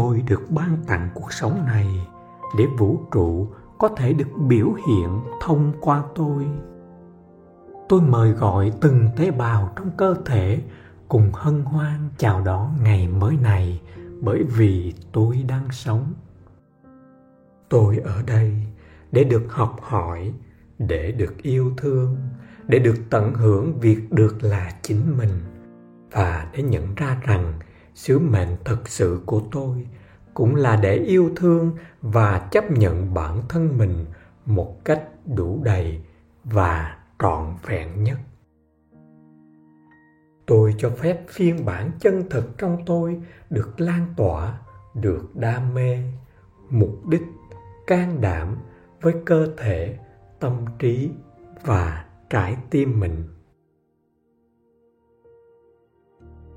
tôi được ban tặng cuộc sống này để vũ trụ có thể được biểu hiện thông qua tôi. Tôi mời gọi từng tế bào trong cơ thể cùng hân hoan chào đón ngày mới này bởi vì tôi đang sống. Tôi ở đây để được học hỏi, để được yêu thương, để được tận hưởng việc được là chính mình và để nhận ra rằng sứ mệnh thực sự của tôi cũng là để yêu thương và chấp nhận bản thân mình một cách đủ đầy và trọn vẹn nhất. Tôi cho phép phiên bản chân thực trong tôi được lan tỏa, được đam mê, mục đích, can đảm với cơ thể, tâm trí và trái tim mình.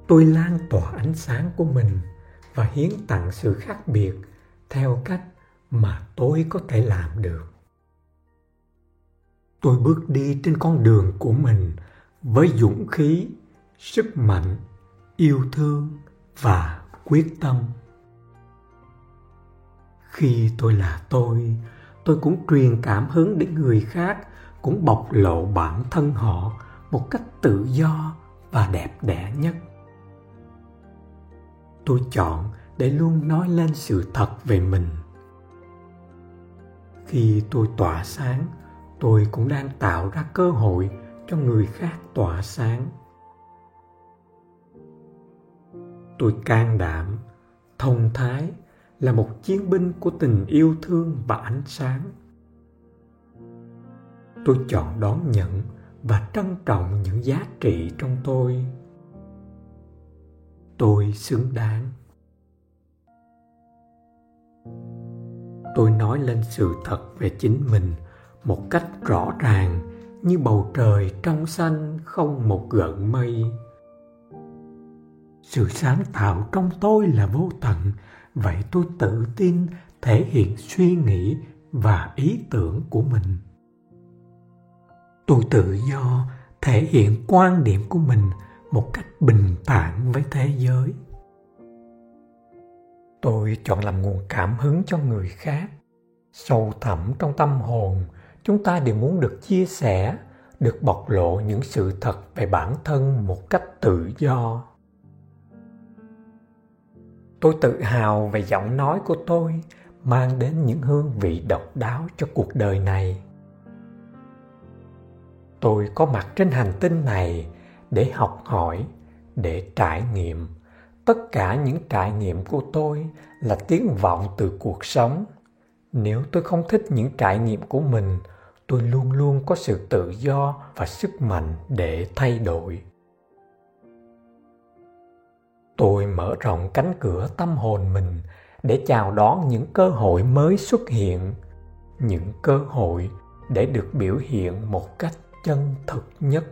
Tôi lan tỏa ánh sáng của mình và hiến tặng sự khác biệt theo cách mà tôi có thể làm được. Tôi bước đi trên con đường của mình với dũng khí, sức mạnh, yêu thương và quyết tâm. Khi tôi là tôi tôi cũng truyền cảm hứng đến người khác cũng bộc lộ bản thân họ một cách tự do và đẹp đẽ nhất tôi chọn để luôn nói lên sự thật về mình. Khi tôi tỏa sáng, tôi cũng đang tạo ra cơ hội cho người khác tỏa sáng. Tôi can đảm, thông thái là một chiến binh của tình yêu thương và ánh sáng. Tôi chọn đón nhận và trân trọng những giá trị trong tôi tôi xứng đáng. Tôi nói lên sự thật về chính mình một cách rõ ràng, như bầu trời trong xanh không một gợn mây. Sự sáng tạo trong tôi là vô tận, vậy tôi tự tin thể hiện suy nghĩ và ý tưởng của mình. Tôi tự do thể hiện quan điểm của mình một cách bình thản với thế giới. Tôi chọn làm nguồn cảm hứng cho người khác. Sâu thẳm trong tâm hồn, chúng ta đều muốn được chia sẻ, được bộc lộ những sự thật về bản thân một cách tự do. Tôi tự hào về giọng nói của tôi, mang đến những hương vị độc đáo cho cuộc đời này. Tôi có mặt trên hành tinh này để học hỏi, để trải nghiệm. Tất cả những trải nghiệm của tôi là tiếng vọng từ cuộc sống. Nếu tôi không thích những trải nghiệm của mình, tôi luôn luôn có sự tự do và sức mạnh để thay đổi. Tôi mở rộng cánh cửa tâm hồn mình để chào đón những cơ hội mới xuất hiện, những cơ hội để được biểu hiện một cách chân thực nhất.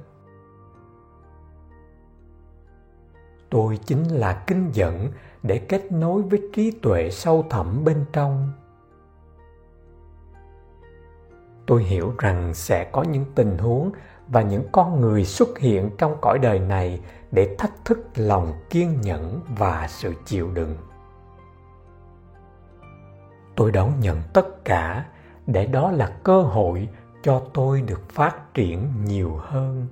Tôi chính là kinh dẫn để kết nối với trí tuệ sâu thẳm bên trong. Tôi hiểu rằng sẽ có những tình huống và những con người xuất hiện trong cõi đời này để thách thức lòng kiên nhẫn và sự chịu đựng. Tôi đón nhận tất cả để đó là cơ hội cho tôi được phát triển nhiều hơn.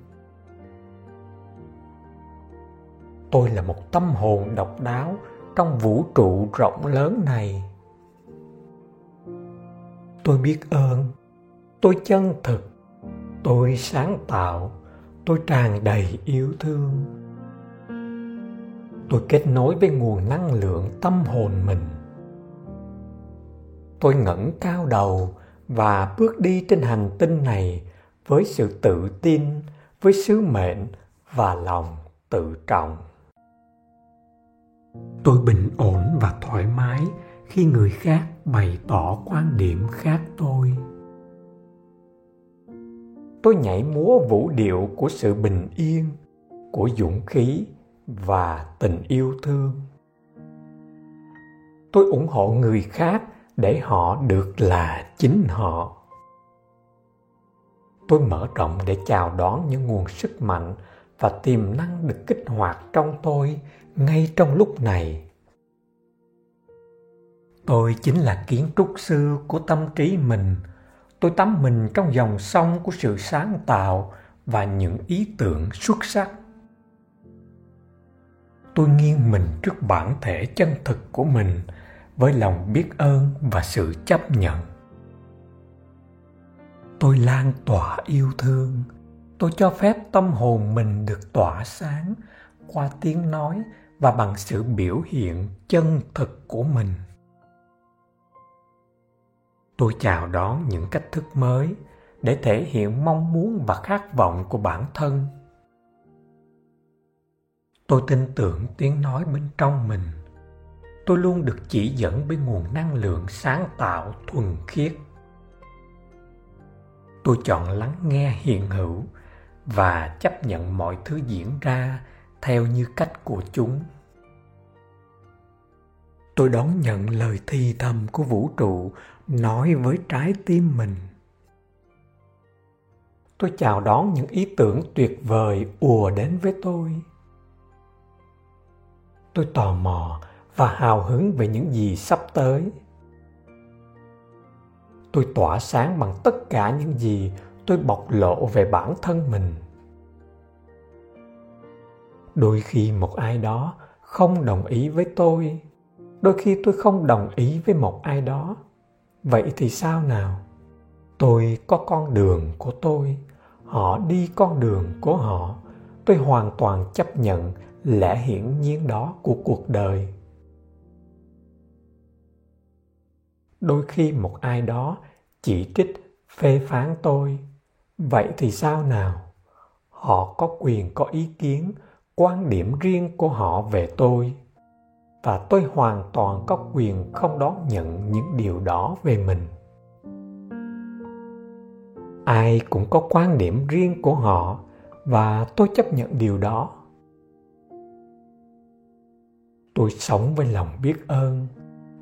Tôi là một tâm hồn độc đáo trong vũ trụ rộng lớn này. Tôi biết ơn, tôi chân thực, tôi sáng tạo, tôi tràn đầy yêu thương. Tôi kết nối với nguồn năng lượng tâm hồn mình. Tôi ngẩng cao đầu và bước đi trên hành tinh này với sự tự tin, với sứ mệnh và lòng tự trọng tôi bình ổn và thoải mái khi người khác bày tỏ quan điểm khác tôi. Tôi nhảy múa vũ điệu của sự bình yên, của dũng khí và tình yêu thương. Tôi ủng hộ người khác để họ được là chính họ. Tôi mở rộng để chào đón những nguồn sức mạnh và tiềm năng được kích hoạt trong tôi ngay trong lúc này. Tôi chính là kiến trúc sư của tâm trí mình. Tôi tắm mình trong dòng sông của sự sáng tạo và những ý tưởng xuất sắc. Tôi nghiêng mình trước bản thể chân thực của mình với lòng biết ơn và sự chấp nhận. Tôi lan tỏa yêu thương. Tôi cho phép tâm hồn mình được tỏa sáng qua tiếng nói và bằng sự biểu hiện chân thực của mình. Tôi chào đón những cách thức mới để thể hiện mong muốn và khát vọng của bản thân. Tôi tin tưởng tiếng nói bên trong mình. Tôi luôn được chỉ dẫn bởi nguồn năng lượng sáng tạo thuần khiết. Tôi chọn lắng nghe hiện hữu và chấp nhận mọi thứ diễn ra theo như cách của chúng. Tôi đón nhận lời thì thầm của vũ trụ, nói với trái tim mình. Tôi chào đón những ý tưởng tuyệt vời ùa đến với tôi. Tôi tò mò và hào hứng về những gì sắp tới. Tôi tỏa sáng bằng tất cả những gì tôi bộc lộ về bản thân mình đôi khi một ai đó không đồng ý với tôi. Đôi khi tôi không đồng ý với một ai đó. Vậy thì sao nào? Tôi có con đường của tôi. Họ đi con đường của họ. Tôi hoàn toàn chấp nhận lẽ hiển nhiên đó của cuộc đời. Đôi khi một ai đó chỉ trích, phê phán tôi. Vậy thì sao nào? Họ có quyền có ý kiến quan điểm riêng của họ về tôi. Và tôi hoàn toàn có quyền không đón nhận những điều đó về mình. Ai cũng có quan điểm riêng của họ, và tôi chấp nhận điều đó. Tôi sống với lòng biết ơn.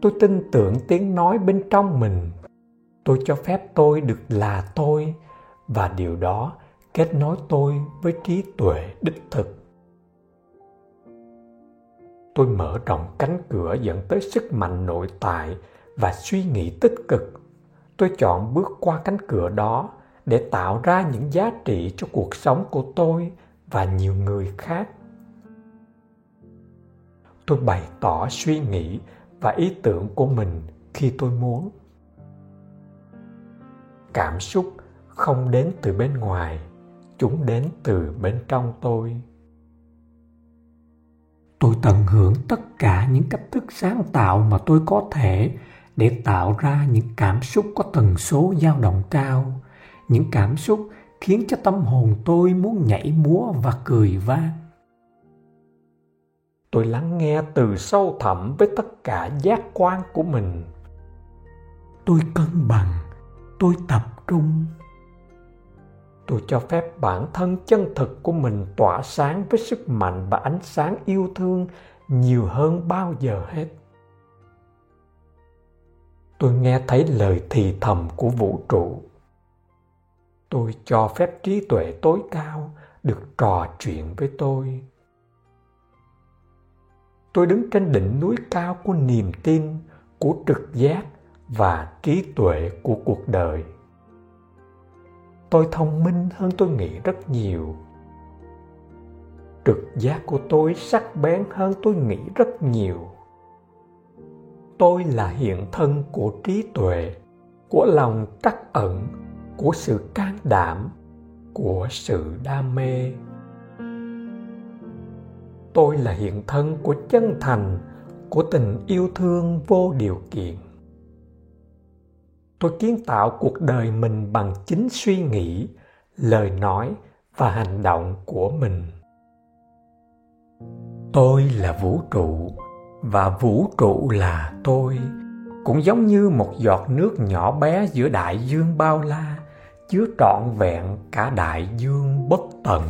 Tôi tin tưởng tiếng nói bên trong mình. Tôi cho phép tôi được là tôi, và điều đó kết nối tôi với trí tuệ đích thực tôi mở rộng cánh cửa dẫn tới sức mạnh nội tại và suy nghĩ tích cực. Tôi chọn bước qua cánh cửa đó để tạo ra những giá trị cho cuộc sống của tôi và nhiều người khác. Tôi bày tỏ suy nghĩ và ý tưởng của mình khi tôi muốn. Cảm xúc không đến từ bên ngoài, chúng đến từ bên trong tôi tôi tận hưởng tất cả những cách thức sáng tạo mà tôi có thể để tạo ra những cảm xúc có tần số dao động cao. Những cảm xúc khiến cho tâm hồn tôi muốn nhảy múa và cười vang. Tôi lắng nghe từ sâu thẳm với tất cả giác quan của mình. Tôi cân bằng, tôi tập trung tôi cho phép bản thân chân thực của mình tỏa sáng với sức mạnh và ánh sáng yêu thương nhiều hơn bao giờ hết. Tôi nghe thấy lời thì thầm của vũ trụ. Tôi cho phép trí tuệ tối cao được trò chuyện với tôi. Tôi đứng trên đỉnh núi cao của niềm tin, của trực giác và trí tuệ của cuộc đời tôi thông minh hơn tôi nghĩ rất nhiều. Trực giác của tôi sắc bén hơn tôi nghĩ rất nhiều. Tôi là hiện thân của trí tuệ, của lòng trắc ẩn, của sự can đảm, của sự đam mê. Tôi là hiện thân của chân thành, của tình yêu thương vô điều kiện tôi kiến tạo cuộc đời mình bằng chính suy nghĩ, lời nói và hành động của mình. Tôi là vũ trụ, và vũ trụ là tôi, cũng giống như một giọt nước nhỏ bé giữa đại dương bao la, chứa trọn vẹn cả đại dương bất tận.